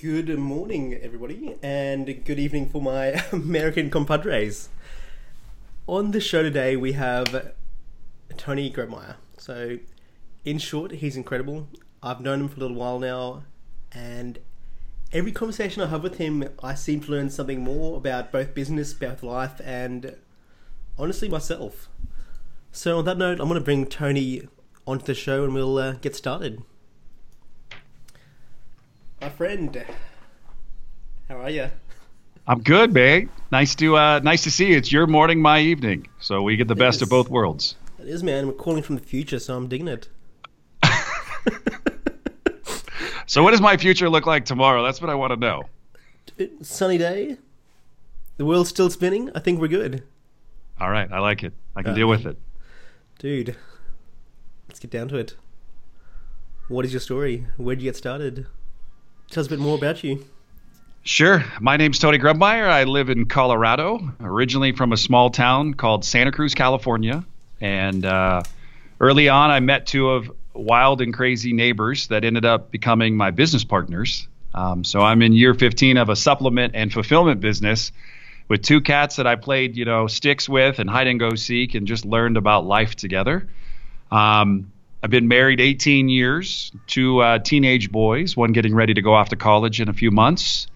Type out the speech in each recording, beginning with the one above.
Good morning, everybody, and good evening for my American compadres. On the show today, we have Tony Grebmeier. So, in short, he's incredible. I've known him for a little while now, and every conversation I have with him, I seem to learn something more about both business, both life, and honestly, myself. So, on that note, I'm going to bring Tony onto the show and we'll uh, get started. My friend, how are you? I'm good, man. Nice to uh, nice to see you. It's your morning, my evening, so we get the It best is. of both worlds. It is, man. We're calling from the future, so I'm digging it. So, what does my future look like tomorrow? That's what I want to know. Sunny day. The world's still spinning. I think we're good. All right, I like it. I can Uh, deal with it. Dude, let's get down to it. What is your story? Where would you get started? Tell us a bit more about you. Sure. My name's Tony Grebmeier. I live in Colorado, originally from a small town called Santa Cruz, California. And uh, early on, I met two of wild and crazy neighbors that ended up becoming my business partners. Um, so I'm in year 15 of a supplement and fulfillment business with two cats that I played, you know, sticks with and hide and go seek and just learned about life together. Um, I've been married 18 years, two uh, teenage boys, one getting ready to go off to college in a few months.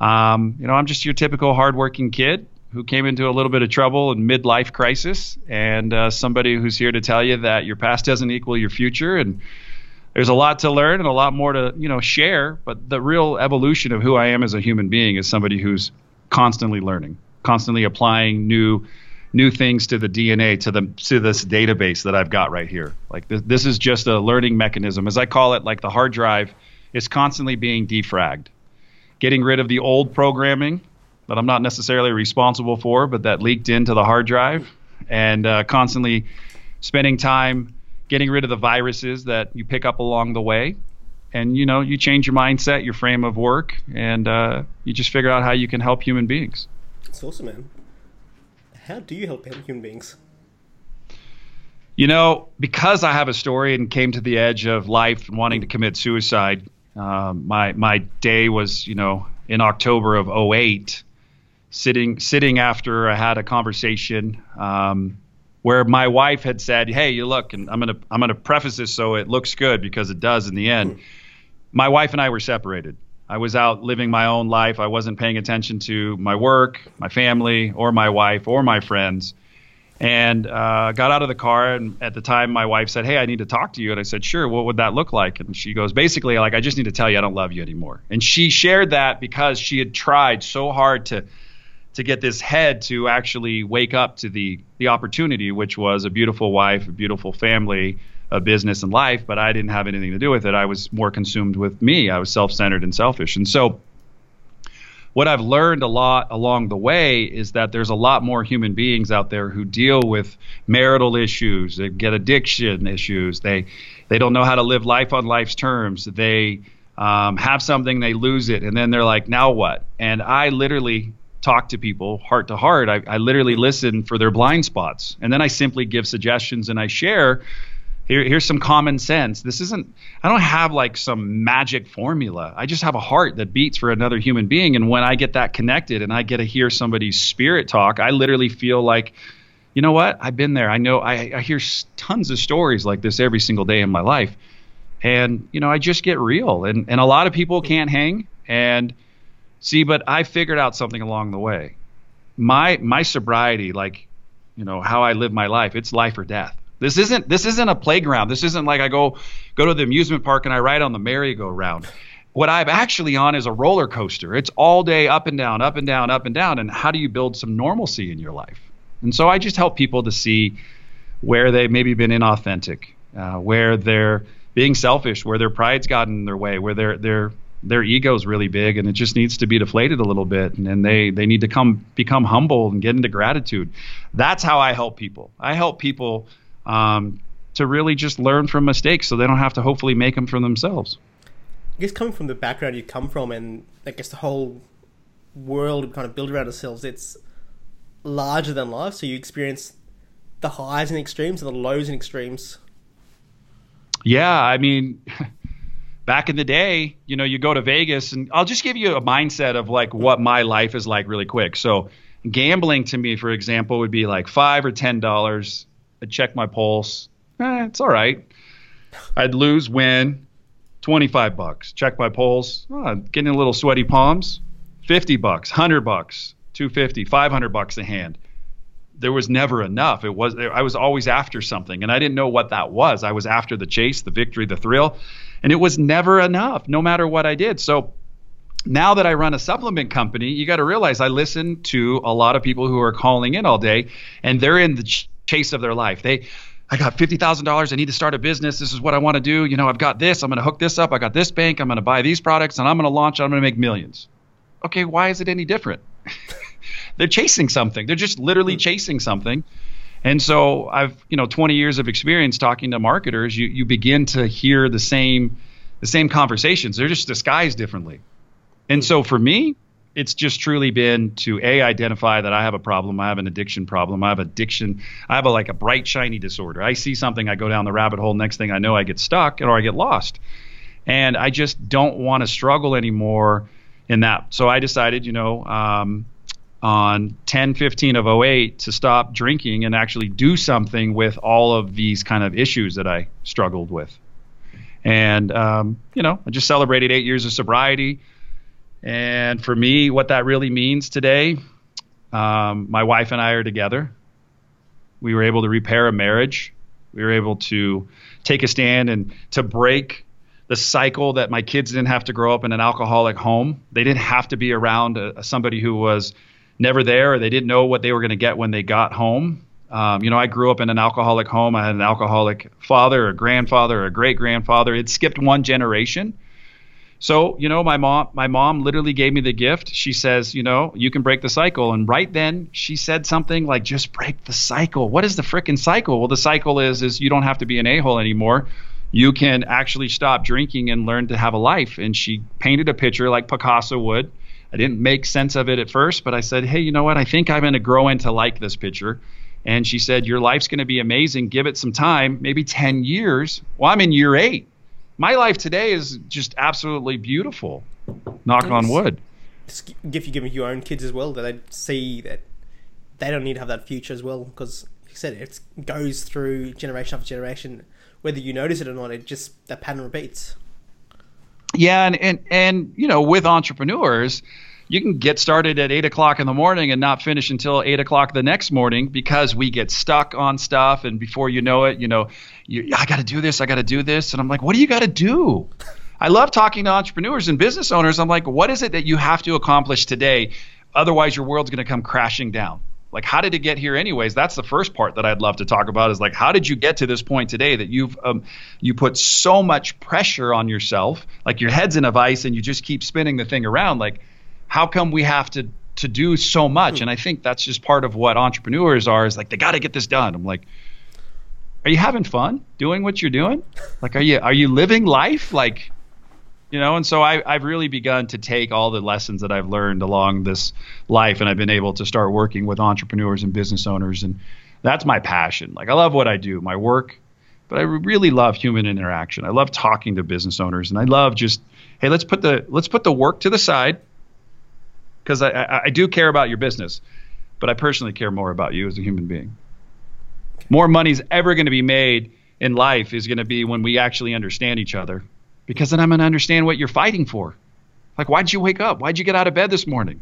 Um, you know, I'm just your typical hardworking kid who came into a little bit of trouble and midlife crisis, and uh, somebody who's here to tell you that your past doesn't equal your future, and there's a lot to learn and a lot more to you know share. But the real evolution of who I am as a human being is somebody who's constantly learning, constantly applying new new things to the DNA to the to this database that I've got right here. Like this, this is just a learning mechanism, as I call it. Like the hard drive is constantly being defragged getting rid of the old programming that I'm not necessarily responsible for, but that leaked into the hard drive, and uh, constantly spending time getting rid of the viruses that you pick up along the way. And you know, you change your mindset, your frame of work, and uh, you just figure out how you can help human beings. It's awesome, man. How do you help human beings? You know, because I have a story and came to the edge of life and wanting to commit suicide, um, my my day was, you know, in October of 08, sitting sitting after I had a conversation um, where my wife had said, "Hey, you look," and I'm gonna I'm gonna preface this so it looks good because it does in the end. My wife and I were separated. I was out living my own life. I wasn't paying attention to my work, my family, or my wife, or my friends and uh, got out of the car. And at the time, my wife said, "Hey, I need to talk to you." And I said, "Sure. What would that look like?" And she goes, "Basically, like I just need to tell you I don't love you anymore." And she shared that because she had tried so hard to to get this head to actually wake up to the the opportunity, which was a beautiful wife, a beautiful family, a business and life. But I didn't have anything to do with it. I was more consumed with me. I was self-centered and selfish. And so what I've learned a lot along the way is that there's a lot more human beings out there who deal with marital issues, they get addiction issues, they they don't know how to live life on life's terms, they um, have something, they lose it, and then they're like, now what? And I literally talk to people heart to heart. I, I literally listen for their blind spots, and then I simply give suggestions and I share here, here's some common sense. This isn't, I don't have like some magic formula. I just have a heart that beats for another human being. And when I get that connected and I get to hear somebody's spirit talk, I literally feel like, you know what? I've been there. I know I, I hear tons of stories like this every single day in my life. And, you know, I just get real. And, and a lot of people can't hang. And see, but I figured out something along the way. My, my sobriety, like, you know, how I live my life, it's life or death. This isn't this isn't a playground. This isn't like I go go to the amusement park and I ride on the merry-go-round. What I'm actually on is a roller coaster. It's all day up and down, up and down, up and down. And how do you build some normalcy in your life? And so I just help people to see where they've maybe been inauthentic, uh, where they're being selfish, where their pride's gotten in their way, where their their their ego's really big and it just needs to be deflated a little bit and, and they they need to come become humble and get into gratitude. That's how I help people. I help people um, to really just learn from mistakes so they don't have to hopefully make them for themselves. I guess coming from the background you come from, and I guess the whole world we kind of build around ourselves, it's larger than life. So you experience the highs and extremes and the lows and extremes. Yeah, I mean, back in the day, you know, you go to Vegas and I'll just give you a mindset of like what my life is like really quick. So gambling to me, for example, would be like five or ten dollars. I'd check my pulse. Eh, it's all right. I'd lose, win, twenty five bucks. Check my pulse. Oh, getting a little sweaty palms. Fifty bucks, hundred bucks, 250, 500 bucks a hand. There was never enough. It was I was always after something and I didn't know what that was. I was after the chase, the victory, the thrill, and it was never enough no matter what I did. So now that I run a supplement company, you got to realize I listen to a lot of people who are calling in all day and they're in the chase of their life. They I got $50,000. I need to start a business. This is what I want to do. You know, I've got this. I'm going to hook this up. I got this bank. I'm going to buy these products and I'm going to launch. I'm going to make millions. Okay, why is it any different? they're chasing something. They're just literally hmm. chasing something. And so I've, you know, 20 years of experience talking to marketers, you you begin to hear the same the same conversations. They're just disguised differently. And so for me, it's just truly been to a identify that I have a problem. I have an addiction problem. I have addiction. I have a like a bright shiny disorder. I see something, I go down the rabbit hole. Next thing I know, I get stuck or I get lost, and I just don't want to struggle anymore in that. So I decided, you know, um, on 10 15 of 08 to stop drinking and actually do something with all of these kind of issues that I struggled with. And, um, you know, I just celebrated eight years of sobriety. And for me, what that really means today, um, my wife and I are together. We were able to repair a marriage. We were able to take a stand and to break the cycle that my kids didn't have to grow up in an alcoholic home. They didn't have to be around a, somebody who was never there or they didn't know what they were going to get when they got home. Um, you know, I grew up in an alcoholic home. I had an alcoholic father, a grandfather, a great grandfather. It skipped one generation. So, you know, my mom, my mom literally gave me the gift. She says, you know, you can break the cycle. And right then, she said something like, "Just break the cycle." What is the frickin' cycle? Well, the cycle is is you don't have to be an a hole anymore. You can actually stop drinking and learn to have a life. And she painted a picture like Picasso would I didn't make sense of it at first, but I said, hey, you know what? I think I'm to grow into like this picture. And she said, your life's to be amazing. Give it some time, maybe 10 years. Well, I'm in year eight. My life today is just absolutely beautiful. Knock on wood. If you give me your own kids as well, that they see that they don't need to have that future as well, because like I said, it goes through generation after generation. Whether you notice it or not, it just that pattern repeats yeah, and, and and you know, with entrepreneurs, you can get started at eight o'clock in the morning and not finish until eight o'clock the next morning because we get stuck on stuff, and before you know it, you know, you, I got to do this, I got to do this, and I'm like, what do you got to do? I love talking to entrepreneurs and business owners. I'm like, what is it that you have to accomplish today? Otherwise, your world's going to come crashing down like how did it get here anyways that's the first part that i'd love to talk about is like how did you get to this point today that you've um, you put so much pressure on yourself like your head's in a vice and you just keep spinning the thing around like how come we have to to do so much? Hmm. and i think that's just part of what entrepreneurs are is like they got to get this done. I'm like are you having fun doing what you're doing? Like are you are you living life? Like you know and so I, i've really begun to take all the lessons that i've learned along this life and i've been able to start working with entrepreneurs and business owners and that's my passion. Like i love what i do my work but i really love human interaction. I love talking to business owners and i love just hey let's put the let's put the work to the side because I, I, I do care about your business but i personally care more about you as a human being more money's ever going to be made in life is going to be when we actually understand each other because then I'm going to understand what you're fighting for. Like, why'd you wake up? Why'd you get out of bed this morning?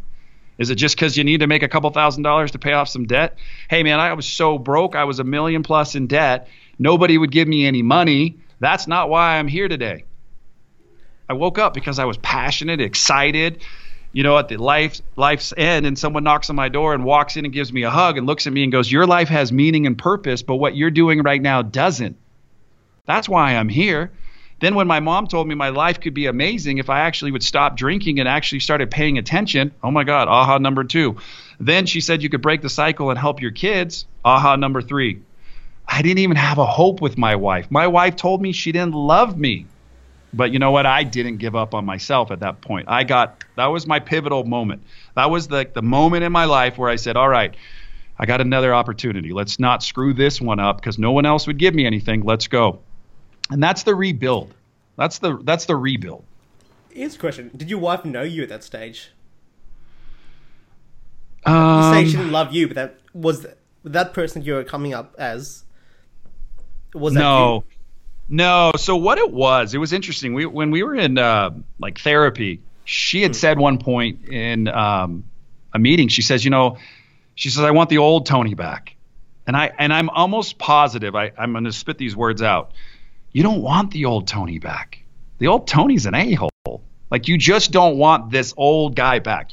Is it just because you need to make a couple thousand dollars to pay off some debt? Hey, man, I was so broke. I was a million plus in debt. Nobody would give me any money. That's not why I'm here today. I woke up because I was passionate, excited, you know, at the life life's end, and someone knocks on my door and walks in and gives me a hug and looks at me and goes, "Your life has meaning and purpose, but what you're doing right now doesn't." That's why I'm here. Then when my mom told me my life could be amazing if I actually would stop drinking and actually started paying attention, oh my God, aha number two. Then she said you could break the cycle and help your kids, aha number three. I didn't even have a hope with my wife. My wife told me she didn't love me. But you know what? I didn't give up on myself at that point. I got that was my pivotal moment. That was the the moment in my life where I said, "All right, I got another opportunity. Let's not screw this one up because no one else would give me anything. Let's go." And that's the rebuild. That's the that's the rebuild. Here's a question: Did your wife know you at that stage? Um, You say she didn't love you, but that was that person you were coming up as. Was that no, you? No. So what it was, it was interesting. We when we were in uh, like therapy, she had said one point in um, a meeting. She says, you know, she says, I want the old Tony back, and I and I'm almost positive. I, I'm going to spit these words out. You don't want the old Tony back. The old Tony's an a hole. Like you just don't want this old guy back.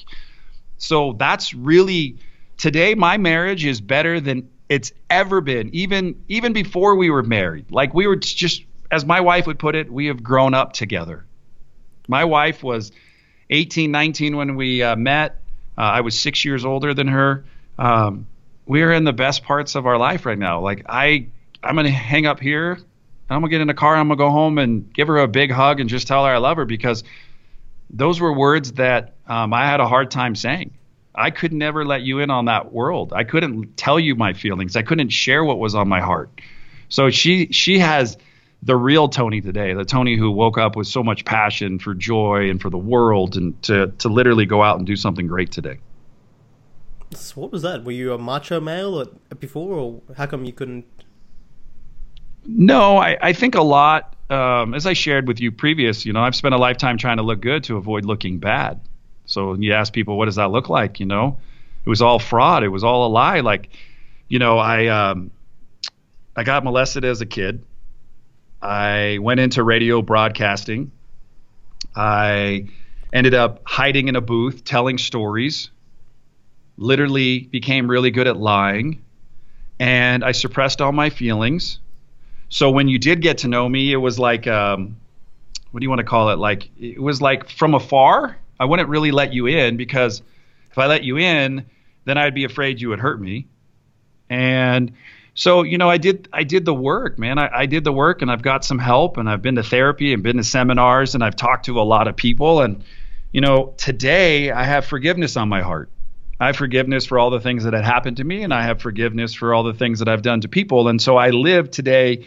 So that's really today my marriage is better than it's ever been even even before we were married. Like we were just as my wife would put it, we have grown up together. My wife was 18, 19 when we uh, met. Uh, I was 6 years older than her. Um, we're in the best parts of our life right now. Like I I'm to hang up here and I'm gonna get in the car. I'm gonna go home and give her a big hug and just tell her I love her because those were words that um, I had a hard time saying. I could never let you in on that world. I couldn't tell you my feelings. I couldn't share what was on my heart. So she she has the real Tony today, the Tony who woke up with so much passion for joy and for the world and to to literally go out and do something great today. So what was that? Were you a macho male or, before, or how come you couldn't? No, I, I think a lot. Um, as I shared with you previous, you know, I've spent a lifetime trying to look good to avoid looking bad. So you ask people, what does that look like? You know, it was all fraud. It was all a lie. Like, you know, I um, I got molested as a kid. I went into radio broadcasting. I ended up hiding in a booth telling stories. Literally became really good at lying, and I suppressed all my feelings so when you did get to know me, it was like, um, what do you want to call it? Like it was like from afar. I wouldn't really let you in because if I let you in, then I'd be afraid you would hurt me. And so you know, I did I did the work, man. I, I did the work, and I've got some help, and I've been to therapy and been to seminars, and I've talked to a lot of people, and you know, today I have forgiveness on my heart. I have forgiveness for all the things that had happened to me, and I have forgiveness for all the things that I've done to people. And so I live today,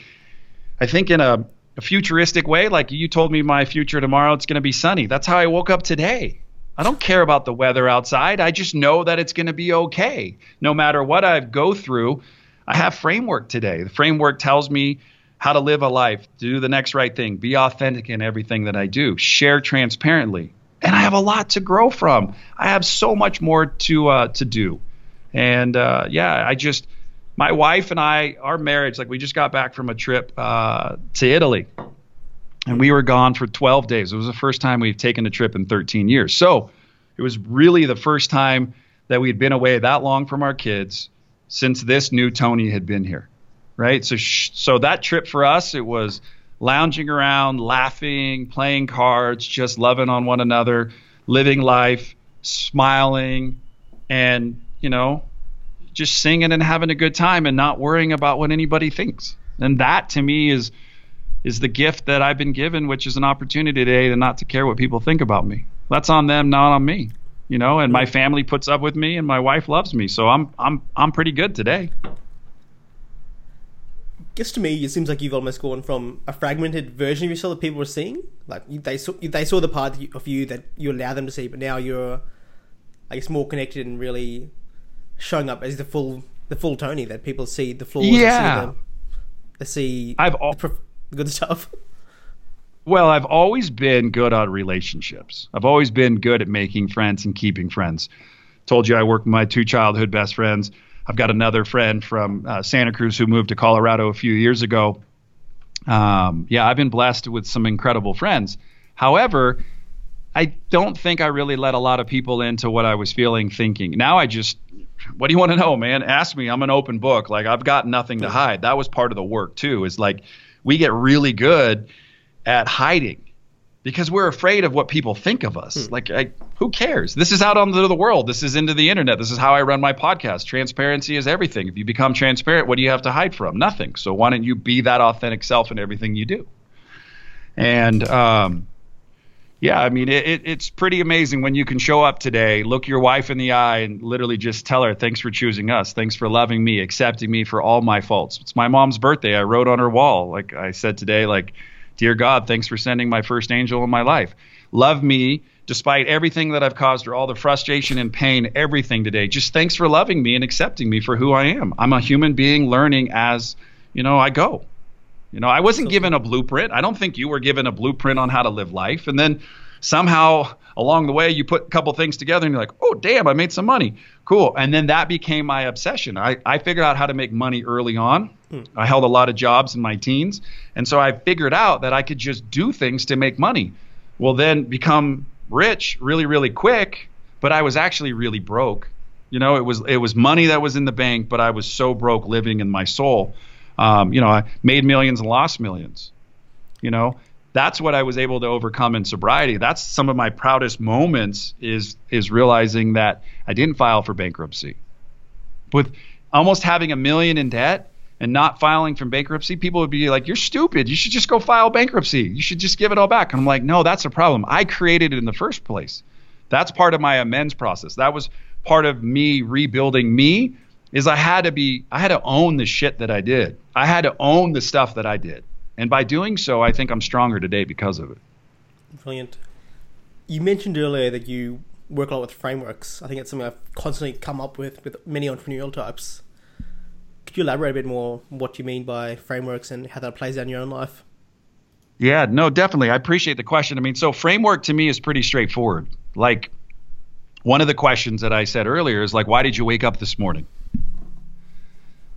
I think, in a, a futuristic way. Like you told me my future tomorrow, it's going to be sunny. That's how I woke up today. I don't care about the weather outside. I just know that it's going to be okay. No matter what I go through, I have framework today. The framework tells me how to live a life, do the next right thing, be authentic in everything that I do, share transparently and I have a lot to grow from. I have so much more to uh, to do, and uh, yeah, I just my wife and I, our marriage, like we just got back from a trip uh, to Italy, and we were gone for 12 days. It was the first time we've taken a trip in 13 years, so it was really the first time that we'd been away that long from our kids since this new Tony had been here, right? So sh- so that trip for us, it was lounging around, laughing, playing cards, just loving on one another, living life, smiling, and, you know, just singing and having a good time and not worrying about what anybody thinks. And that to me is is the gift that I've been given, which is an opportunity today to not to care what people think about me. That's on them, not on me. You know, and my family puts up with me and my wife loves me. So I'm I'm I'm pretty good today guess to me, it seems like you've almost gone from a fragmented version of yourself that people were seeing. Like they saw, they saw the part of you that you allow them to see, but now you're, I guess, more connected and really showing up as the full, the full Tony that people see the flaws. Yeah. They see, the, they see I've al- the, the good stuff. Well, I've always been good at relationships. I've always been good at making friends and keeping friends. Told you I work with my two childhood best friends. I've got another friend from uh, Santa Cruz who moved to Colorado a few years ago. Um, yeah, I've been blessed with some incredible friends. However, I don't think I really let a lot of people into what I was feeling, thinking. Now I just, what do you want to know, man? Ask me. I'm an open book. Like I've got nothing to hide. That was part of the work too. Is like we get really good at hiding because we're afraid of what people think of us. Hmm. Like, I, who cares? This is out onto the world. This is into the internet. This is how I run my podcast. Transparency is everything. If you become transparent, what do you have to hide from? Nothing. So why don't you be that authentic self in everything you do? And um, yeah, I mean, it, it, it's pretty amazing when you can show up today, look your wife in the eye, and literally just tell her, "Thanks for choosing us. Thanks for loving me, accepting me for all my faults." It's my mom's birthday. I wrote on her wall, like I said today, like Dear God, thanks for sending my first angel in my life. Love me despite everything that I've caused her, all the frustration and pain, everything today. Just thanks for loving me and accepting me for who I am. I'm a human being learning as, you know, I go. You know, I wasn't given a blueprint. I don't think you were given a blueprint on how to live life. And then somehow along the way you put a couple things together and you're like, oh damn, I made some money. Cool. And then that became my obsession. I, I figured out how to make money early on. Hmm. I held a lot of jobs in my teens. And so I figured out that I could just do things to make money. Well then become rich really, really quick, but I was actually really broke. You know, it was it was money that was in the bank, but I was so broke living in my soul. Um, you know, I made millions and lost millions. You know, that's what I was able to overcome in sobriety. That's some of my proudest moments is is realizing that I didn't file for bankruptcy. With almost having a million in debt and not filing from bankruptcy, people would be like, "You're stupid. You should just go file bankruptcy. You should just give it all back." And I'm like, "No, that's a problem. I created it in the first place. That's part of my amends process. That was part of me rebuilding me is I had to be I had to own the shit that I did. I had to own the stuff that I did. And by doing so, I think I'm stronger today because of it. Brilliant. You mentioned earlier that you work a lot with frameworks. I think it's something I've constantly come up with with many entrepreneurial types. Could you elaborate a bit more what you mean by frameworks and how that plays out in your own life? Yeah, no, definitely. I appreciate the question. I mean, so framework to me is pretty straightforward. Like one of the questions that I said earlier is like, why did you wake up this morning?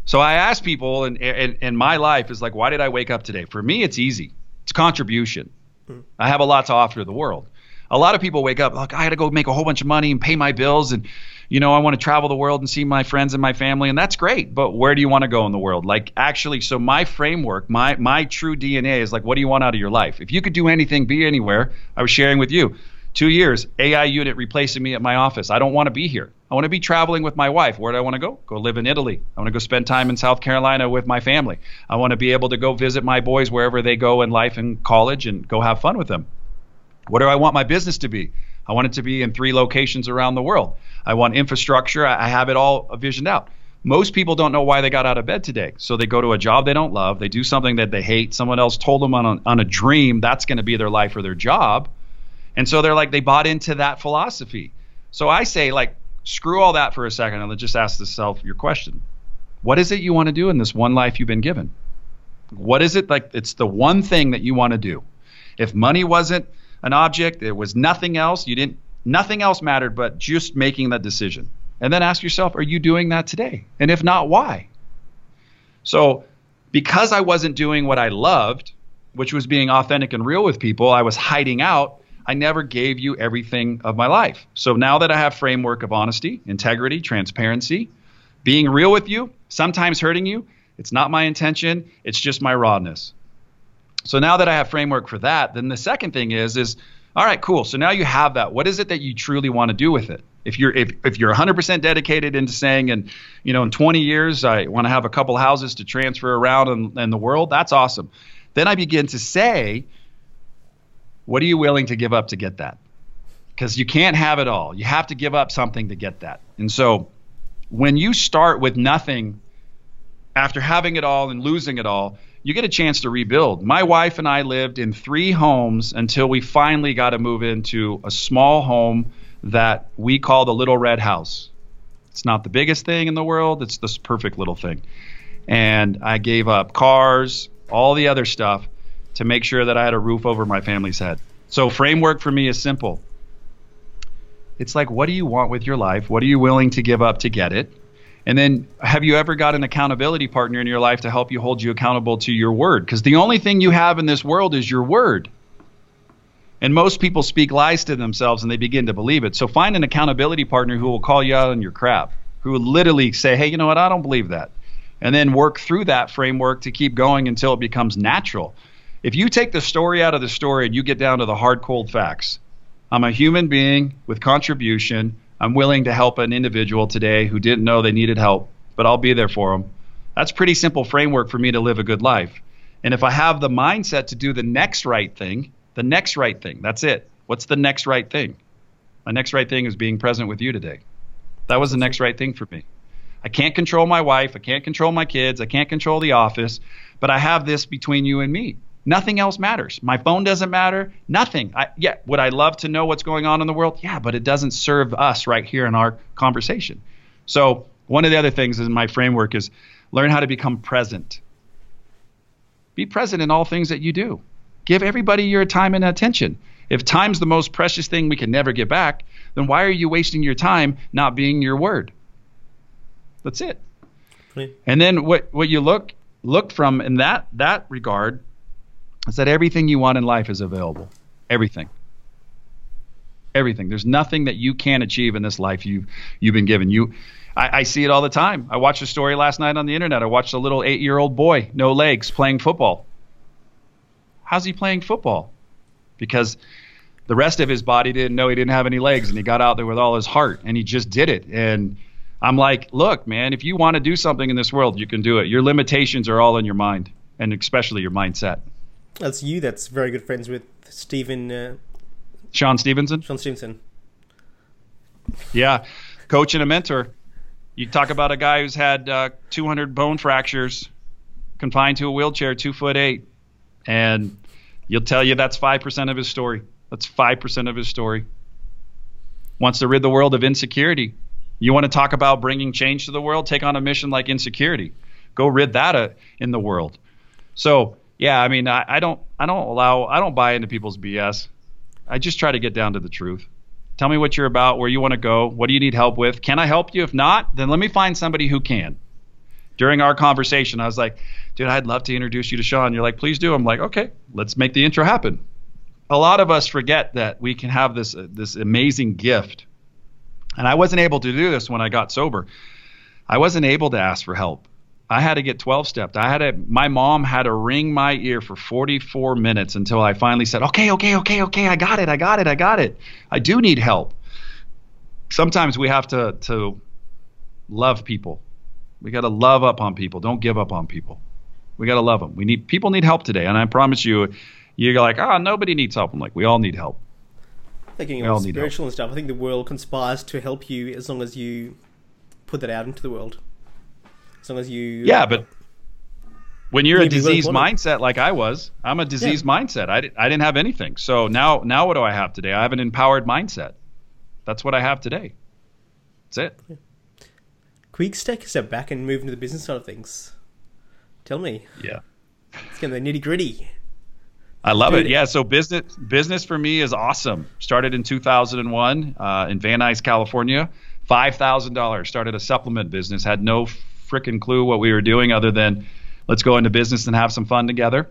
So I ask people, and in, in, my life is like, why did I wake up today? For me, it's easy. It's contribution. Mm-hmm. I have a lot to offer to the world. A lot of people wake up like, I got to go make a whole bunch of money and pay my bills, and you know, I want to travel the world and see my friends and my family, and that's great. But where do you want to go in the world? Like, actually, so my framework, my my true DNA is like, what do you want out of your life? If you could do anything, be anywhere. I was sharing with you Two years, AI unit replacing me at my office. I don't want to be here. I want to be traveling with my wife. Where do I want to go? Go live in Italy. I want to go spend time in South Carolina with my family. I want to be able to go visit my boys wherever they go in life and college and go have fun with them. What do I want my business to be? I want it to be in three locations around the world. I want infrastructure. I have it all visioned out. Most people don't know why they got out of bed today. So they go to a job they don't love. They do something that they hate. Someone else told them on a, on a dream that's going to be their life or their job and so they're like, they bought into that philosophy. So I say, like, screw all that for a second and just ask yourself your question. What is it you want to do in this one life you've been given? What is it like? It's the one thing that you want to do. If money wasn't an object, it was nothing else, you didn't, nothing else mattered but just making that decision. And then ask yourself, are you doing that today? And if not, why? So, because I wasn't doing what I loved, which was being authentic and real with people, I was hiding out I never gave you everything of my life. So now that I have framework of honesty, integrity, transparency, being real with you, sometimes hurting you, it's not my intention, it's just my rawness. So now that I have framework for that, then the second thing is is all right, cool. So now you have that. What is it that you truly want to do with it? If you're if, if you're 100% dedicated into saying, and you know, in 20 years I want to have a couple houses to transfer around in, in the world, that's awesome. Then I begin to say, what are you willing to give up to get that? Because you can't have it all. You have to give up something to get that. And so when you start with nothing after having it all and losing it all, you get a chance to rebuild. My wife and I lived in three homes until we finally got to move into a small home that we call the Little Red House. It's not the biggest thing in the world, it's this perfect little thing. And I gave up cars, all the other stuff to make sure that I had a roof over my family's head. So, framework for me is simple. It's like, what do you want with your life? What are you willing to give up to get it? And then, have you ever got an accountability partner in your life to help you hold you accountable to your word? Because the only thing you have in this world is your word. And most people speak lies to themselves and they begin to believe it. So, find an accountability partner who will call you out on your crap, who will literally say, hey, you know what? I don't believe that. And then work through that framework to keep going until it becomes natural. If you take the story out of the story and you get down to the hard, cold facts, I'm a human being with contribution. I'm willing to help an individual today who didn't know they needed help, but I'll be there for them. That's pretty simple framework for me to live a good life. And if I have the mindset to do the next right thing, the next right thing, that's it. What's the next right thing? My next right thing is being present with you today. That was the next right thing for me. I can't control my wife. I can't control my kids. I can't control the office, but I have this between you and me Nothing else matters. My phone doesn't matter. Nothing. I, yeah, would I love to know what's going on in the world? Yeah, but it doesn't serve us right here in our conversation. So one of the other things in my framework is learn how to become present. Be present in all things that you do. Give everybody your time and attention. If time's the most precious thing we can never get back, then why are you wasting your time not being your word? That's it. And then what what you look look from in that that regard is that everything you want in life is available. Everything. Everything. There's nothing that you can't achieve in this life you've you've been given. You I, I see it all the time. I watched a story last night on the internet. I watched a little eight year old boy, no legs, playing football. How's he playing football? Because the rest of his body didn't know he didn't have any legs and he got out there with all his heart and he just did it. And I'm like, look, man, if you want to do something in this world, you can do it. Your limitations are all in your mind and especially your mindset. That's you that's very good friends with Stephen. Uh, Sean Stephenson? Sean Stephenson. Yeah. Coach and a mentor. You talk about a guy who's had uh, 200 bone fractures, confined to a wheelchair, two foot eight, and you'll tell you that's 5% of his story. That's 5% of his story. Wants to rid the world of insecurity. You want to talk about bringing change to the world? Take on a mission like insecurity. Go rid that uh, in the world. So, yeah, I mean, I, I don't, I don't allow, I don't buy into people's BS. I just try to get down to the truth. Tell me what you're about, where you want to go, what do you need help with? Can I help you? If not, then let me find somebody who can. During our conversation, I was like, dude, I'd love to introduce you to Sean. You're like, please do. I'm like, okay, let's make the intro happen. A lot of us forget that we can have this uh, this amazing gift. And I wasn't able to do this when I got sober. I wasn't able to ask for help. I had to get 12 stepped. I had to, my mom had to ring my ear for 44 minutes until I finally said, okay, okay, okay, okay, I got it, I got it, I got it. I do need help. Sometimes we have to, to love people. We got to love up on people. Don't give up on people. We got to love them. We need, people need help today. And I promise you, you're like, oh, nobody needs help. I'm like, we all need help. Thinking about spiritual and stuff, I think the world conspires to help you as long as you put that out into the world. As long as you. Yeah, but when you're a disease mindset like I was, I'm a disease yeah. mindset. I, I didn't have anything. So now now what do I have today? I have an empowered mindset. That's what I have today. That's it. Yeah. Quick take a step back and move into the business side of things. Tell me. Yeah. It's getting the nitty gritty. I love Dude. it. Yeah. So business business for me is awesome. Started in 2001 uh, in Van Nuys, California. Five thousand dollars. Started a supplement business. Had no freaking clue what we were doing other than let's go into business and have some fun together.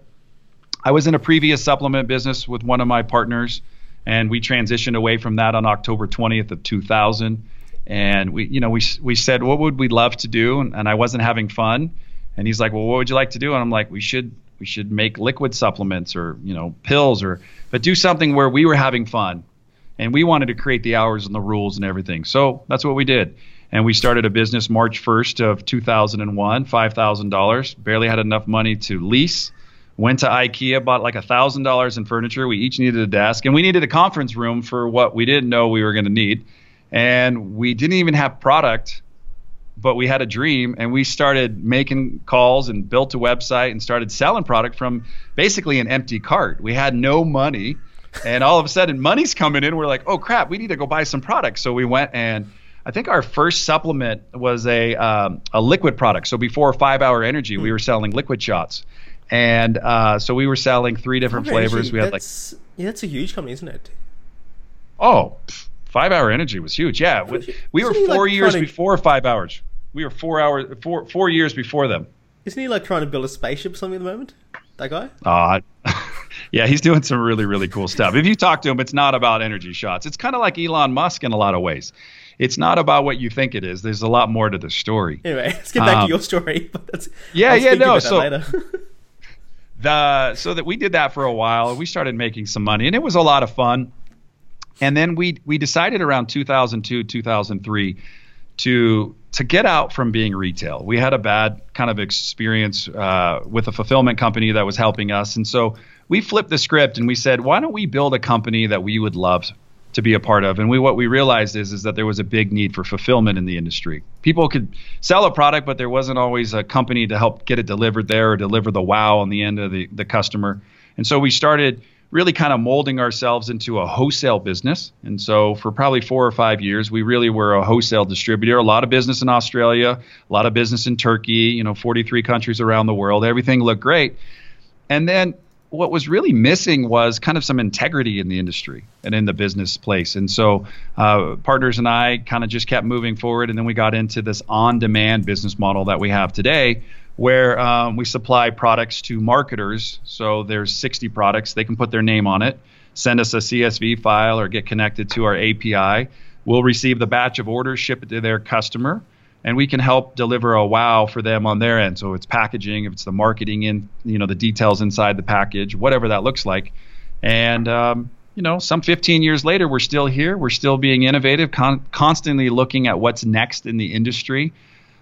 I was in a previous supplement business with one of my partners, and we transitioned away from that on October 20th of 2000. And we, you know, we we said what would we love to do, and, and I wasn't having fun. And he's like, well, what would you like to do? And I'm like, we should we should make liquid supplements or you know pills or but do something where we were having fun and we wanted to create the hours and the rules and everything so that's what we did and we started a business March 1st of 2001, $5,000. Barely had enough money to lease. Went to IKEA, bought like $1,000 in furniture. We each needed a desk, and we needed a conference room for what we didn't know we were going to need. And we didn't even have product, but we had a dream, and we started making calls and built a website and started selling product from basically an empty cart. We had no money, and all of a sudden, money's coming in. We're like, oh crap, we need to go buy some product. So we went and I think our first supplement was a um, a liquid product. So before Five Hour Energy, we hmm. were selling liquid shots, and uh, so we were selling three different Five flavors. Energy, we had like yeah, that's a huge company, isn't it? Oh, Five Hour Energy was huge. Yeah, we, we were four like years to... before Five Hours. We were four hours four four years before them. Isn't he like trying to build a spaceship or something at the moment? That guy? Uh, yeah, he's doing some really, really cool stuff. If you talk to him, it's not about energy shots. It's kind of like Elon Musk in a lot of ways it's not about what you think it is. There's a lot more to the story. Anyway, let's get back um, to your story. yeah, yeah, no. So the so that we did that for a while. We started making some money, and it was a lot of fun. And then we we decided around 2002, 2003 to to get out from being retail. We had a bad kind of experience uh, with a fulfillment company that was helping us, and so we flipped the script and we said, why don't we build a company that we would love to be a part of. And we what we realized is is that there was a big need for fulfillment in the industry. People could sell a product, but there wasn't always a company to help get it delivered there or deliver the wow on the end of the, the customer. And so we started really kind of molding ourselves into a wholesale business. And so for probably four or five years, we really were a wholesale distributor. A lot of business in Australia, a lot of business in Turkey, you know, 43 countries around the world. Everything looked great. And then what was really missing was kind of some integrity in the industry and in the business place. And so, uh, partners and I kind of just kept moving forward. And then we got into this on demand business model that we have today, where um, we supply products to marketers. So, there's 60 products, they can put their name on it, send us a CSV file, or get connected to our API. We'll receive the batch of orders, ship it to their customer and we can help deliver a wow for them on their end. So it's packaging, if it's the marketing in, you know, the details inside the package, whatever that looks like. And um, you know, some 15 years later, we're still here. We're still being innovative, con- constantly looking at what's next in the industry.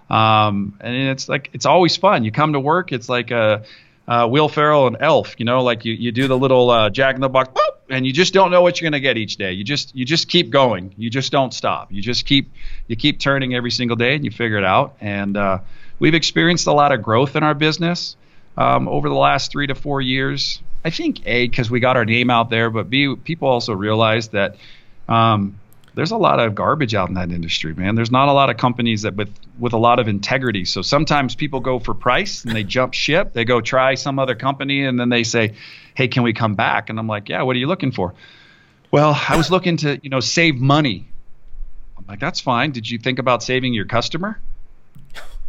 Um, and it's like it's always fun. You come to work, it's like a, a Will Ferrell and Elf. You know, like you, you do the little uh, Jack in the Box. And you just don't know what you're going to get each day. You just you just keep going. You just don't stop. You just keep you keep turning every single day, and you figure it out. And uh, we've experienced a lot of growth in our business um, over the last three to four years. I think a because we got our name out there, but b people also realized that um, there's a lot of garbage out in that industry, man. There's not a lot of companies that with with a lot of integrity. So sometimes people go for price and they jump ship. They go try some other company and then they say, "Hey, can we come back?" And I'm like, "Yeah, what are you looking for?" Well, I was looking to, you know, save money. I'm like, "That's fine. Did you think about saving your customer?"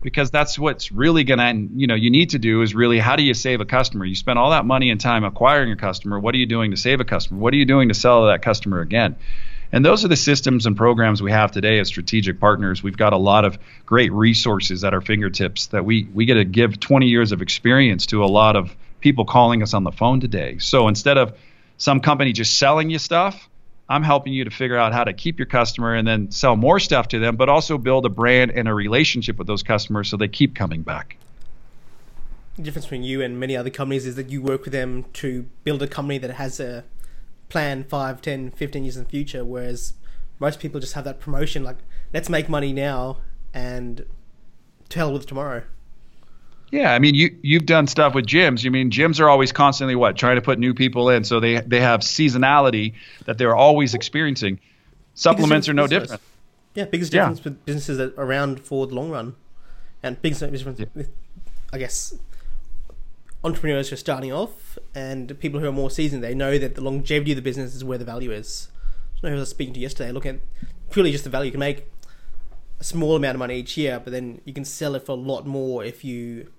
Because that's what's really going to, you know, you need to do is really how do you save a customer? You spend all that money and time acquiring a customer. What are you doing to save a customer? What are you doing to sell that customer again? And those are the systems and programs we have today as strategic partners. We've got a lot of great resources at our fingertips that we, we get to give 20 years of experience to a lot of people calling us on the phone today. So instead of some company just selling you stuff, I'm helping you to figure out how to keep your customer and then sell more stuff to them, but also build a brand and a relationship with those customers so they keep coming back. The difference between you and many other companies is that you work with them to build a company that has a plan 5, 10, 15 years in the future, whereas most people just have that promotion like, let's make money now and tell with tomorrow. Yeah, I mean, you you've done stuff with gyms. You mean gyms are always constantly what trying to put new people in, so they they have seasonality that they're always experiencing. Supplements are no different. Yeah, biggest difference yeah. with businesses that are around for the long run, and biggest difference yeah. with, I guess, entrepreneurs who are starting off and people who are more seasoned, they know that the longevity of the business is where the value is. I know who I was speaking to yesterday, looking at purely just the value. You can make a small amount of money each year, but then you can sell it for a lot more if you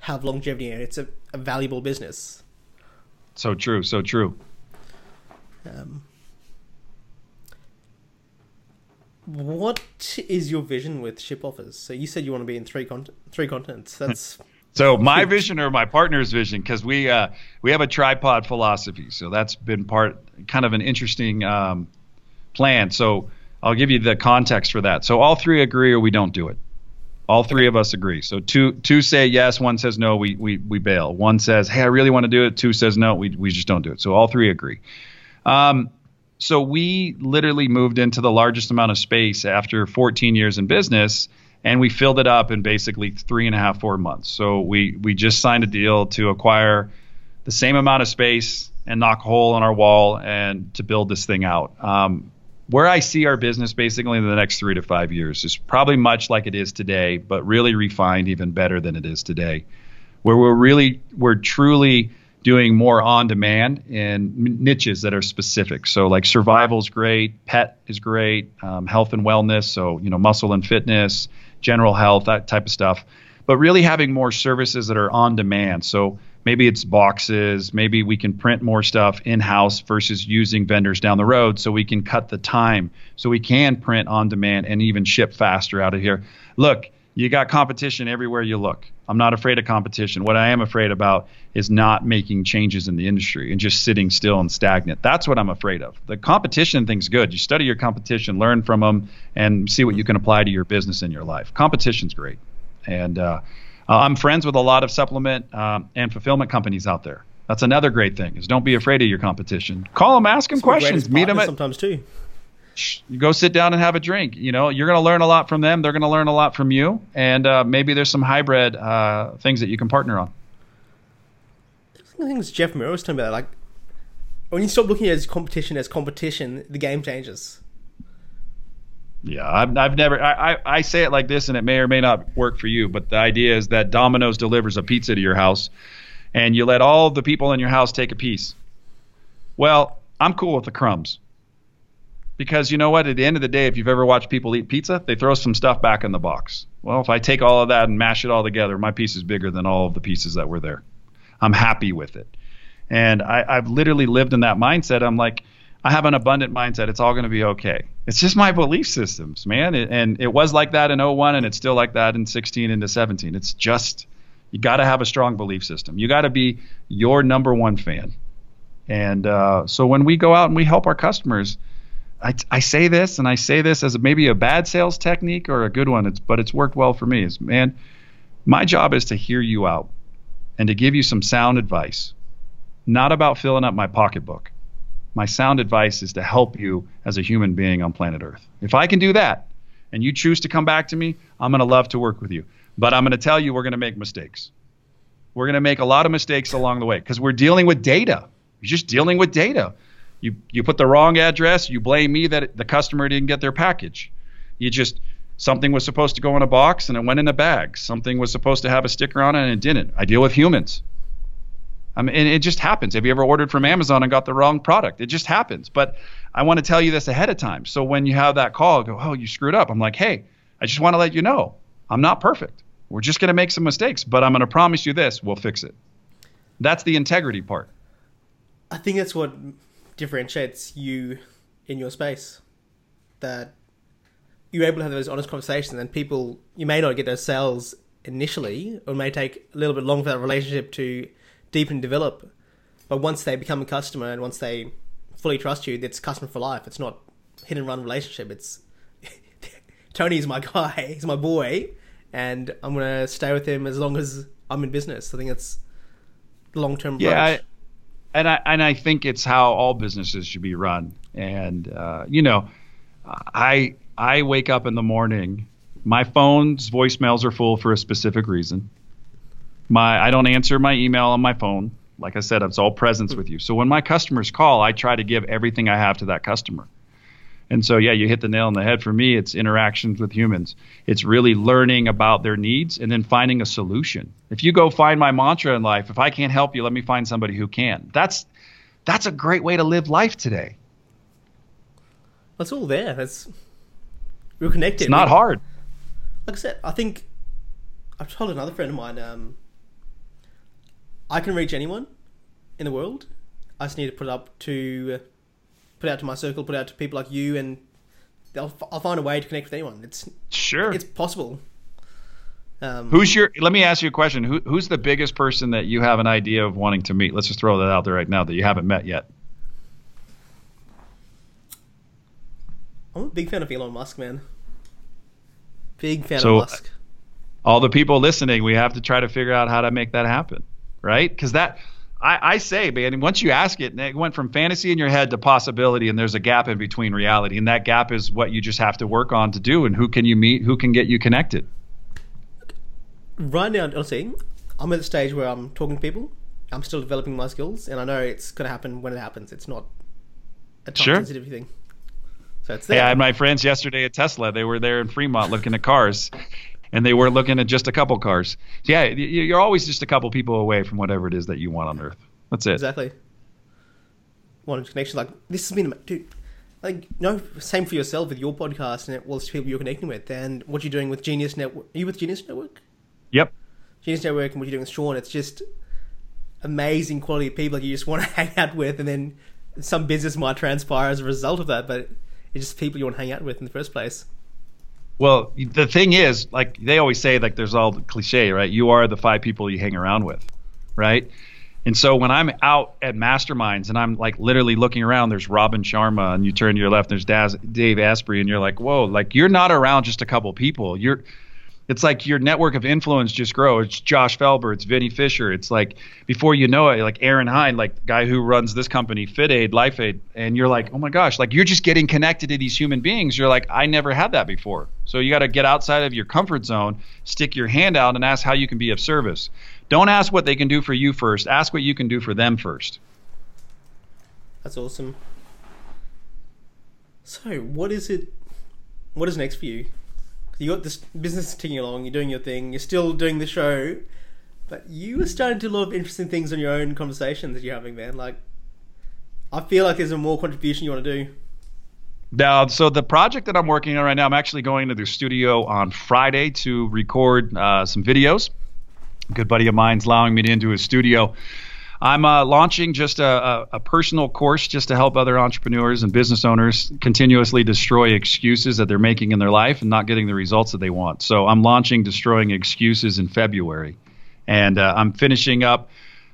have longevity and it's a, a valuable business. So true, so true. Um, what is your vision with ShipOffers? So you said you want to be in three con- three continents. That's so my vision or my partner's vision, because we uh, we have a tripod philosophy, so that's been part kind of an interesting um, plan. So I'll give you the context for that. So all three agree or we don't do it. All three of us agree. So two two say yes, one says no, we we we bail. One says, hey, I really want to do it. Two says no, we we just don't do it. So all three agree. Um, so we literally moved into the largest amount of space after 14 years in business and we filled it up in basically three and a half, four months. So we we just signed a deal to acquire the same amount of space and knock a hole in our wall and to build this thing out. Um, where I see our business basically in the next three to five years is probably much like it is today, but really refined even better than it is today. Where we're really we're truly doing more on demand in niches that are specific. So like survival is great, pet is great, um, health and wellness. So you know muscle and fitness, general health, that type of stuff. But really having more services that are on demand. So maybe it's boxes, maybe we can print more stuff in house versus using vendors down the road so we can cut the time so we can print on demand and even ship faster out of here. Look, you got competition everywhere you look. I'm not afraid of competition. What I am afraid about is not making changes in the industry and just sitting still and stagnant. That's what I'm afraid of. The competition thing's good. You study your competition, learn from them, and see what you can apply to your business and your life. Competition's great. And uh, I'm friends with a lot of supplement um, and fulfillment companies out there. That's another great thing is don't be afraid of your competition. Call them, ask them questions, meet them at, sometimes too you go sit down and have a drink. You know, you're going to learn a lot from them. They're going to learn a lot from you, and uh, maybe there's some hybrid uh, things that you can partner on. I think it was Jeff Murray was talking about like when you stop looking at as competition as competition, the game changes. Yeah, I've, I've never. I, I, I say it like this, and it may or may not work for you. But the idea is that Domino's delivers a pizza to your house, and you let all the people in your house take a piece. Well, I'm cool with the crumbs, because you know what? At the end of the day, if you've ever watched people eat pizza, they throw some stuff back in the box. Well, if I take all of that and mash it all together, my piece is bigger than all of the pieces that were there. I'm happy with it, and I, I've literally lived in that mindset. I'm like I have an abundant mindset. It's all going to be okay. It's just my belief systems, man. and it was like that in 01 and it's still like that in 16 into 17. It's just, you got to have a strong belief system. You got to be your number one fan. And uh, so when we go out and we help our customers, I, I say this and I say this as maybe a bad sales technique or a good one, it's, but it's worked well for me. Is man, my job is to hear you out and to give you some sound advice, not about filling up my pocketbook my sound advice is to help you as a human being on planet Earth. If I can do that and you choose to come back to me, I'm going to love to work with you. But I'm going to tell you we're going to make mistakes. We're going to make a lot of mistakes along the way because we're dealing with data. You're just dealing with data. You you put the wrong address, you blame me that the customer didn't get their package. You just something was supposed to go in a box and it went in a bag. Something was supposed to have a sticker on it and it didn't. I deal with humans. I mean, it just happens. Have you ever ordered from Amazon and got the wrong product? It just happens. But I want to tell you this ahead of time. So when you have that call, go, oh, you screwed up. I'm like, hey, I just want to let you know I'm not perfect. We're just going to make some mistakes, but I'm going to promise you this we'll fix it. That's the integrity part. I think that's what differentiates you in your space. That you're able to have those honest conversations, and people, you may not get those sales initially, or may take a little bit longer for that relationship to deepen and develop. But once they become a customer and once they fully trust you, it's customer for life. It's not hit and run relationship. It's Tony's my guy. He's my boy, and I'm gonna stay with him as long as I'm in business. I think it's long term. Yeah, I, and I and I think it's how all businesses should be run. And uh, you know, I I wake up in the morning. My phone's voicemails are full for a specific reason. My I don't answer my email on my phone. Like I said, it's all presence with you. So when my customers call, I try to give everything I have to that customer. And so, yeah, you hit the nail on the head. For me, it's interactions with humans. It's really learning about their needs and then finding a solution. If you go find my mantra in life, if I can't help you, let me find somebody who can. That's that's a great way to live life today. That's all there. That's we're connected. It's not hard. Like I said, I think I've told another friend of mine. Um, I can reach anyone in the world. I just need to put it up to put out to my circle, put out to people like you, and I'll, I'll find a way to connect with anyone. It's sure it's possible. Um, who's your? Let me ask you a question. Who, who's the biggest person that you have an idea of wanting to meet? Let's just throw that out there right now that you haven't met yet. I'm a big fan of Elon Musk, man. Big fan so, of Musk. All the people listening, we have to try to figure out how to make that happen right? Because that I, I, say, man, once you ask it, it went from fantasy in your head to possibility, and there's a gap in between reality, and that gap is what you just have to work on to do. And who can you meet? Who can get you connected? Right now, honestly, I'm at the stage where I'm talking to people. I'm still developing my skills, and I know it's going to happen when it happens. It's not a time sensitive thing. So it's there. Yeah, I had my friends yesterday at Tesla. They were there in Fremont looking at cars, and they were looking at just a couple cars. So yeah, you're always just a couple people away from whatever it is that you want on Earth. That's it. Exactly. One connection like this has been, dude. Like, you know, same for yourself with your podcast and all the people you're connecting with, and what you're doing with Genius Network. Are you with Genius Network? Yep. Genius Network and what you're doing with Sean. It's just amazing quality of people you just want to hang out with, and then some business might transpire as a result of that, but it's just people you want to hang out with in the first place. Well, the thing is, like they always say, like there's all the cliche, right? You are the five people you hang around with, right? And so when I'm out at masterminds and I'm like literally looking around, there's Robin Sharma, and you turn to your left, and there's Daz, Dave Asprey, and you're like, whoa, like you're not around just a couple people. You're it's like your network of influence just grows. It's Josh Felber, it's Vinny Fisher, it's like before you know it, like Aaron Hinde, like the guy who runs this company, FitAid, LifeAid, and you're like, oh my gosh, like you're just getting connected to these human beings. You're like, I never had that before. So you got to get outside of your comfort zone, stick your hand out, and ask how you can be of service. don't ask what they can do for you first. Ask what you can do for them first. That's awesome. So, what is it? What is next for you? You got this business ticking along. You're doing your thing. You're still doing the show, but you are starting to do a lot of interesting things on your own conversations that you're having, man. Like, I feel like there's a more contribution you want to do. Now, so the project that I'm working on right now, I'm actually going to the studio on Friday to record uh, some videos. A good buddy of mine's allowing me to into his studio. I'm uh, launching just a, a, a, personal course just to help other entrepreneurs and business owners continuously destroy excuses that they're making in their life and not getting the results that they want. So I'm launching Destroying Excuses in February. And uh, I'm finishing up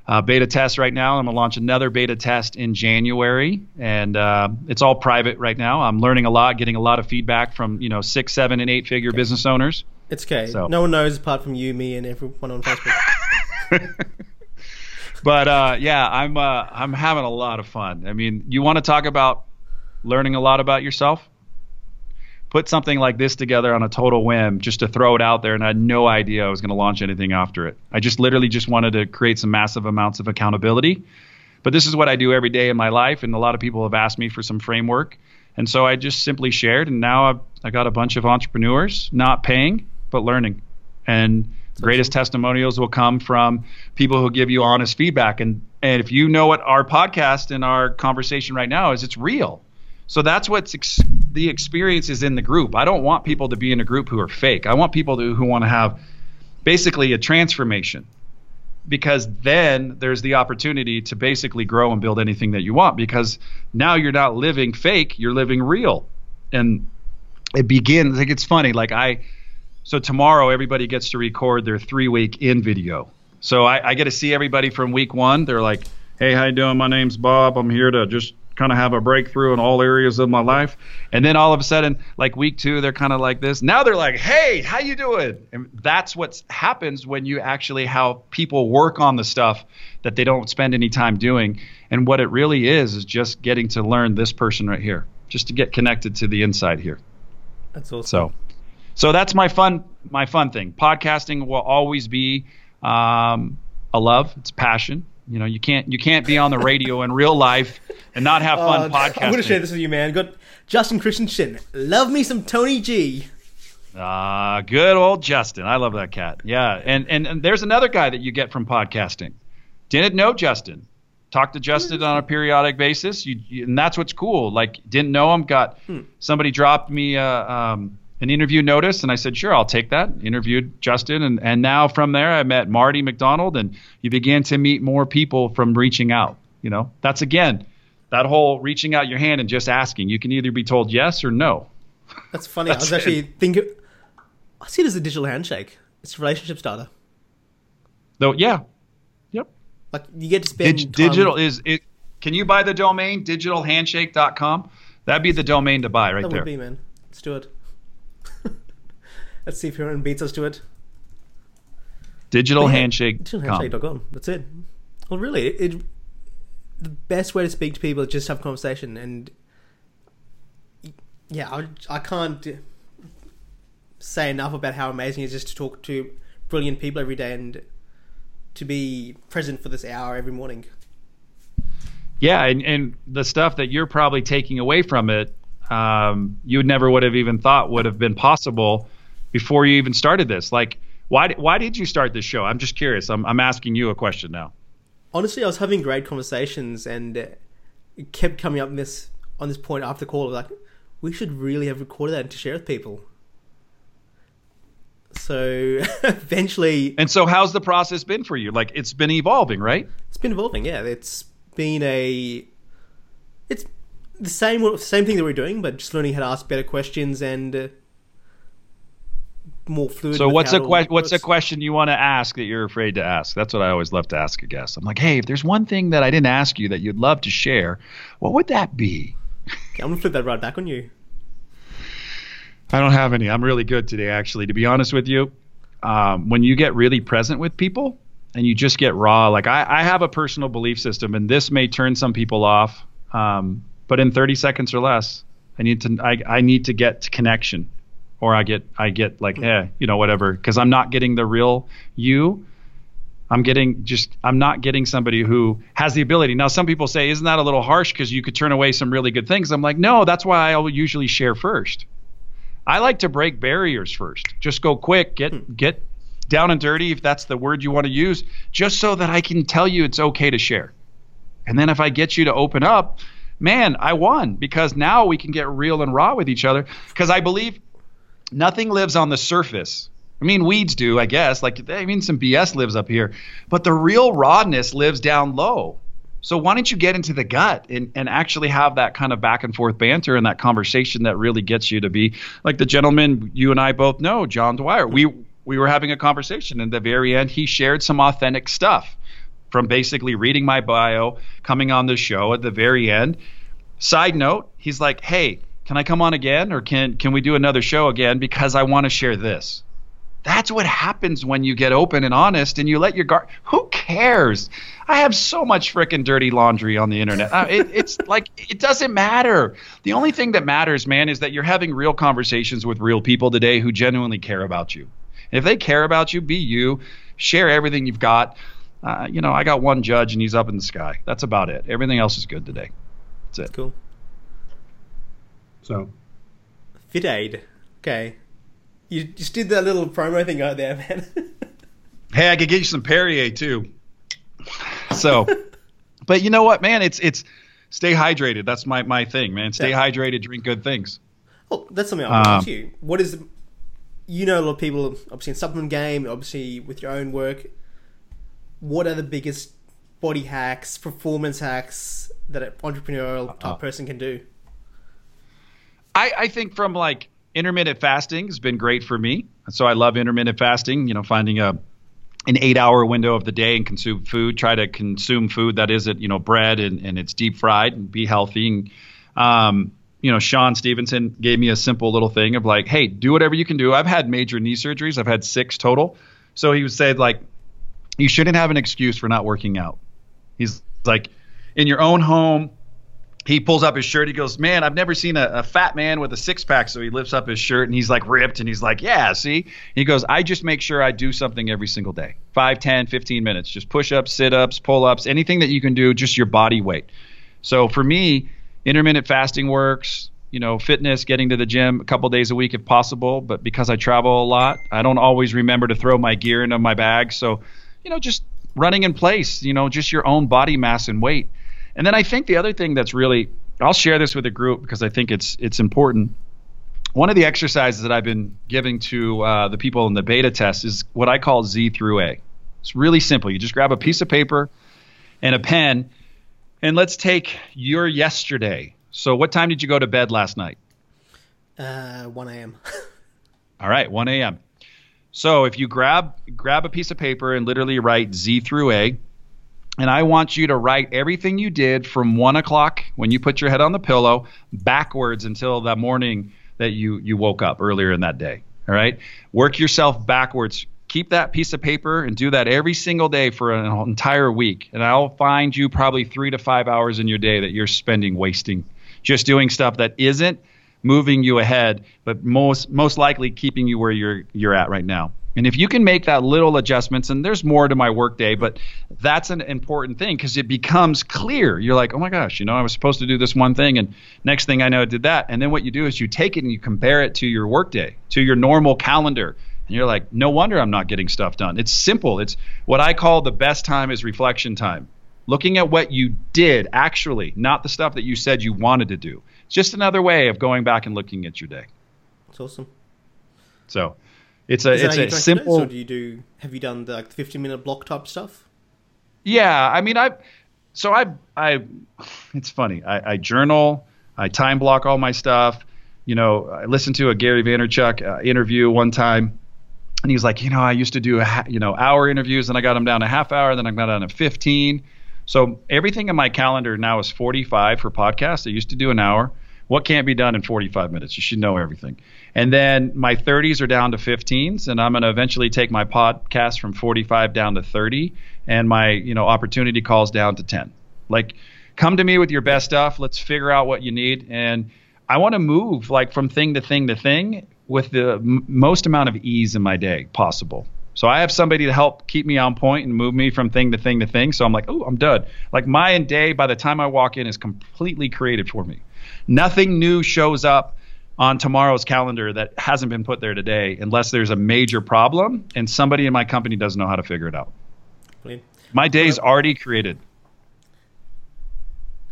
uh, beta test right now. I'm gonna launch another beta test in January, and uh, it's all private right now. I'm learning a lot, getting a lot of feedback from you know six, seven, and eight figure okay. business owners. It's okay. So. No one knows apart from you, me, and everyone on Facebook. but uh, yeah, I'm uh, I'm having a lot of fun. I mean, you want to talk about learning a lot about yourself? put something like this together on a total whim just to throw it out there and I had no idea I was going to launch anything after it. I just literally just wanted to create some massive amounts of accountability. But this is what I do every day in my life and a lot of people have asked me for some framework. And so I just simply shared and now I've, I got a bunch of entrepreneurs not paying but learning. And greatest testimonials will come from people who give you honest feedback and and if you know what our podcast and our conversation right now is it's real so that's what's ex- the experience is in the group. I don't want people to be in a group who are fake. I want people to, who want to have basically a transformation because then there's the opportunity to basically grow and build anything that you want because now you're not living fake, you're living real. And it begins like it's funny like I so tomorrow everybody gets to record their 3 week in video. So I, I get to see everybody from week 1. They're like, "Hey, how you doing? My name's Bob. I'm here to just kind of have a breakthrough in all areas of my life. And then all of a sudden, like week two, they're kind of like this. Now they're like, "Hey, how you doing?" And that's what happens when you actually how people work on the stuff that they don't spend any time doing. And what it really is is just getting to learn this person right here, just to get connected to the inside here. That's awesome. So, so that's my fun my fun thing. Podcasting will always be um, a love. It's passion you know, you can't you can't be on the radio in real life and not have fun uh, podcasting. I'm going to share this with you, man. Got Justin Christensen. Love me some Tony G. Ah, uh, good old Justin. I love that cat. Yeah, and, and and there's another guy that you get from podcasting. Didn't know Justin. Talked to Justin on a periodic basis. You, you, and that's what's cool. Like didn't know him. Got hmm. somebody dropped me uh, um, an interview notice, and I said, sure, I'll take that. Interviewed Justin, and, and now from there, I met Marty McDonald, and you begin to meet more people from reaching out. You know, that's again that whole reaching out your hand and just asking. You can either be told yes or no. That's funny. that's I was actually it. thinking. I see it as a digital handshake. It's a relationship starter. Though, yeah, yep. Like you get to spend Dig- digital is it. Can you buy the domain digitalhandshake.com? That'd be the domain to buy right that there. Would be man. Let's do it. Let's see if anyone beats us to it. Digital yeah, handshake. Digitalhandshake.com. That's it. Well, really, it, it, the best way to speak to people is just have a conversation. And yeah, I, I can't say enough about how amazing it is just to talk to brilliant people every day and to be present for this hour every morning. Yeah, and, and the stuff that you're probably taking away from it, um, you never would have even thought would have been possible before you even started this? Like, why why did you start this show? I'm just curious. I'm I'm asking you a question now. Honestly, I was having great conversations, and it kept coming up this on this point after the call. Like, we should really have recorded that to share with people. So eventually, and so how's the process been for you? Like, it's been evolving, right? It's been evolving. Yeah, it's been a it's the same same thing that we're doing, but just learning how to ask better questions and. More fluid. So what's a que- what's a question you want to ask that you're afraid to ask? That's what I always love to ask a guest. I'm like, hey, if there's one thing that I didn't ask you that you'd love to share, what would that be? Okay, I'm gonna flip that right back on you. I don't have any. I'm really good today, actually. To be honest with you, um, when you get really present with people and you just get raw, like I, I have a personal belief system, and this may turn some people off, um, but in 30 seconds or less, I need to I, I need to get to connection or I get I get like eh, you know whatever because I'm not getting the real you. I'm getting just I'm not getting somebody who has the ability. Now some people say isn't that a little harsh because you could turn away some really good things. I'm like, "No, that's why I'll usually share first. I like to break barriers first. Just go quick, get hmm. get down and dirty if that's the word you want to use, just so that I can tell you it's okay to share. And then if I get you to open up, man, I won because now we can get real and raw with each other because I believe nothing lives on the surface. I mean, weeds do, I guess. Like, I mean, some BS lives up here, but the real rawness lives down low. So why don't you get into the gut and, and actually have that kind of back and forth banter and that conversation that really gets you to be like the gentleman you and I both know, John Dwyer. We we were having a conversation. And the very end, he shared some authentic stuff from basically reading my bio, coming on the show at the very end. Side note, he's like, "Hey, can I come on again, or can can we do another show again? Because I want to share this." That's what happens when you get open and honest and you let your guard. Who cares? I have so much freaking dirty laundry on the internet. Uh, it, it's like it doesn't matter. The only thing that matters, man, is that you're having real conversations with real people today who genuinely care about you. And if they care about you, be you. Share everything you've got. Uh, you know, I got one judge and he's up in the sky. That's about it. Everything else is good today. That's it. Cool. So, FitAid. Okay. You just did that little promo thing out there, man. hey, I could get you some Perrier too. So, but you know what, man? It's it's stay hydrated. That's my my thing, man. Stay yeah. hydrated, drink good things. Oh, that's something I want to ask um, you. What is you know a lot of people obviously in supplement game, obviously with your own work. What are the biggest body hacks, performance hacks that an entrepreneurial type uh, person can do? I, I think from like intermittent fasting has been great for me. So I love intermittent fasting. You know, finding a an eight hour window of the day and consume food. Try to consume food that isn't you know bread and, and it's deep fried and be healthy. And, um, you know, Sean Stephenson gave me a simple little thing of like, hey, do whatever you can do. I've had major knee surgeries. I've had six total. So he would say like, you shouldn't have an excuse for not working out. He's like, in your own home, he pulls up his shirt. He goes, Man, I've never seen a, a, fat man with a six pack. So he lifts up his shirt and he's like ripped and he's like, Yeah, see? He goes, I just make sure I do something every single day 5, 10, 15 minutes. Just push ups, sit ups, pull ups, anything that you can do, just your body weight. So for me, intermittent fasting works. You know, fitness, getting to the gym a couple days a week if possible. But because I travel a lot, I don't always remember to throw my gear into my bag. So, you know, just running in place, you know, just your own body mass and weight. And then I think the other thing that's really I'll share this with the group because I think it's it's important. One of the exercises that I've been giving to uh, the people in the beta test is what I call Z through A. It's really simple. You just grab a piece of paper and a pen, and let's take your yesterday. So, what time did you go to bed last night? Uh, 1 a.m. All right, 1 a.m. So, if you grab grab a piece of paper and literally write Z through A, and I want you to write everything you did from one o'clock when you put your head on the pillow backwards until the morning that you you woke up earlier in that day. All right, work yourself backwards. Keep that piece of paper and do that every single day for an entire week, and I'll find you probably three to five hours in your day that you're spending wasting just doing stuff that isn't moving you ahead, but most most likely keeping you where you're you're at right now. And if you can make that little adjustments, and there's more to my workday, but that's an important thing because it becomes clear. You're like, oh my gosh, you know, I was supposed to do this one thing, and next thing I know, I did that. And then what you do is you take it and you compare it to your workday, to your normal calendar. And you're like, no wonder I'm not getting stuff done. It's simple. It's what I call the best time is reflection time. Looking at what you did actually, not the stuff that you said you wanted to do. It's just another way of going back and looking at your day. That's awesome. So, it's a it's a simple. Do you do? Have you done the like fifteen minute block type stuff? Yeah, I mean, I so I I it's funny. I, I journal. I time block all my stuff. You know, I listened to a Gary Vaynerchuk uh, interview one time, and he was like, you know, I used to do a ha- you know hour interviews, and I got them down to half hour, then I got down to fifteen. So everything in my calendar now is 45 for podcasts. I used to do an hour. What can't be done in 45 minutes? You should know everything. And then my 30s are down to 15s, and I'm going to eventually take my podcast from 45 down to 30, and my you know opportunity calls down to 10. Like, come to me with your best stuff. Let's figure out what you need, and I want to move like from thing to thing to thing with the m- most amount of ease in my day possible. So I have somebody to help keep me on point and move me from thing to thing to thing. So I'm like, oh, I'm done. Like my day by the time I walk in is completely created for me. Nothing new shows up on tomorrow's calendar that hasn't been put there today unless there's a major problem and somebody in my company doesn't know how to figure it out. Brilliant. My day's already created.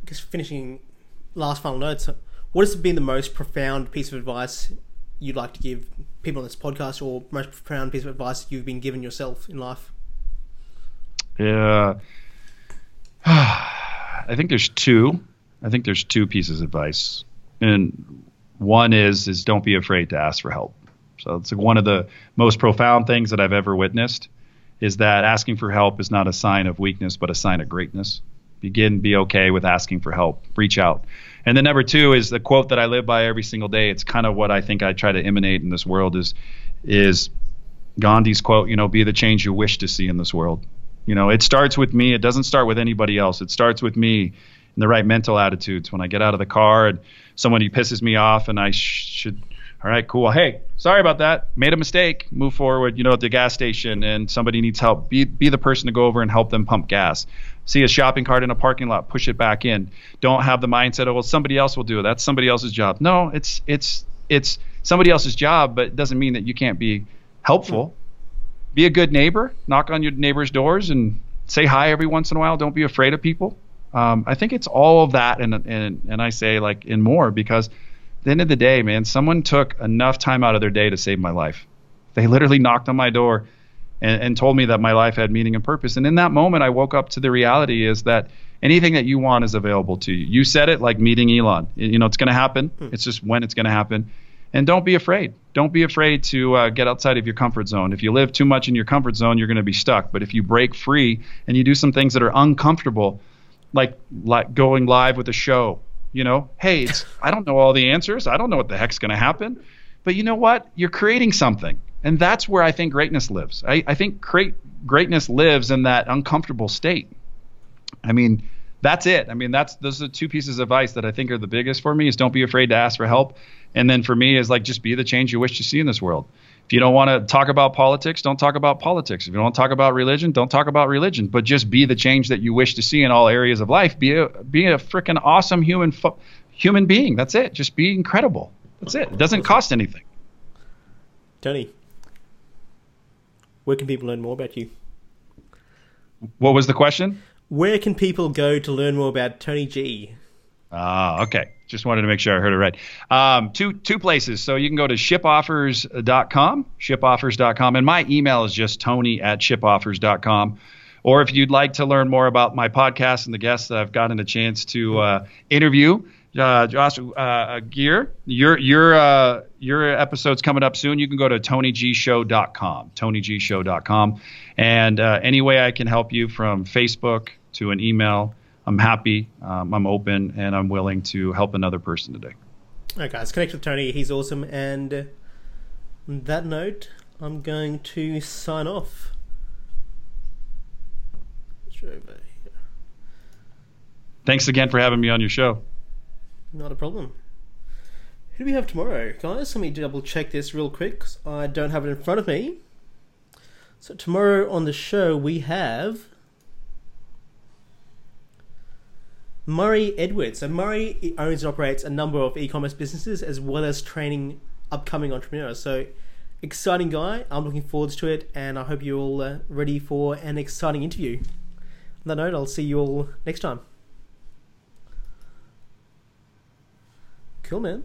Just finishing last final notes. What has been the most profound piece of advice you'd like to give people on this podcast or most profound piece of advice you've been given yourself in life? Yeah. I think there's two. I think there's two pieces of advice. And one is is don't be afraid to ask for help. So it's like one of the most profound things that I've ever witnessed is that asking for help is not a sign of weakness but a sign of greatness. Begin be okay with asking for help. Reach out. And then number two is the quote that I live by every single day. It's kind of what I think I try to emanate in this world is is Gandhi's quote, you know, be the change you wish to see in this world. You know, it starts with me. It doesn't start with anybody else. It starts with me in the right mental attitudes. When I get out of the car and somebody pisses me off and I sh- should all right, cool. Hey, sorry about that. Made a mistake. Move forward. You know, at the gas station, and somebody needs help. Be be the person to go over and help them pump gas. See a shopping cart in a parking lot, push it back in. Don't have the mindset of well, somebody else will do it. That's somebody else's job. No, it's it's it's somebody else's job, but it doesn't mean that you can't be helpful. Be a good neighbor. Knock on your neighbor's doors and say hi every once in a while. Don't be afraid of people. Um, I think it's all of that, and and and I say like in more because the end of the day, man, someone took enough time out of their day to save my life. They literally knocked on my door and, and told me that my life had meaning and purpose. And in that moment, I woke up to the reality is that anything that you want is available to you. You said it like meeting Elon. You know, it's going to happen. Hmm. It's just when it's going to happen. And don't be afraid. Don't be afraid to uh, get outside of your comfort zone. If you live too much in your comfort zone, you're going to be stuck. But if you break free and you do some things that are uncomfortable, like like going live with a show, you know, hey, it's I don't know all the answers. I don't know what the heck's going to happen. But you know what? You're creating something. And that's where I think greatness lives. I, I think great, greatness lives in that uncomfortable state. I mean, that's it. I mean, that's those are two pieces of advice that I think are the biggest for me is don't be afraid to ask for help. And then for me is like just be the change you wish to see in this world. If you don't want to talk about politics, don't talk about politics. If you don't want to talk about religion, don't talk about religion. But just be the change that you wish to see in all areas of life. Be a be a freaking awesome human human being. That's it. Just be incredible. That's it. It doesn't cost anything. Tony, where can people learn more about you? What was the question? Where can people go to learn more about Tony G? Ah, okay. Just wanted to make sure I heard it right. Um, two two places. So you can go to shipoffers.com, shipoffers.com, and my email is just tony at shipoffers.com. Or if you'd like to learn more about my podcast and the guests that I've gotten a chance to uh, interview, uh, Josh uh, Gear, your your uh, your episode's coming up soon. You can go to tonygshow.com, tonygshow.com, and uh, any way I can help you from Facebook to an email I'm happy, um, I'm open, and I'm willing to help another person today. Okay, guys, connect with Tony. He's awesome. And on that note, I'm going to sign off. Thanks again for having me on your show. Not a problem. Who do we have tomorrow, guys? Let me double check this real quick. I don't have it in front of me. So tomorrow on the show we have Murray Edwards. So Murray owns and operates a number of e-commerce businesses as well as training upcoming entrepreneurs. So exciting guy. I'm looking forward to it, and I hope you're all uh, ready for an exciting interview. On that note, I'll see you all next time. Cool, man.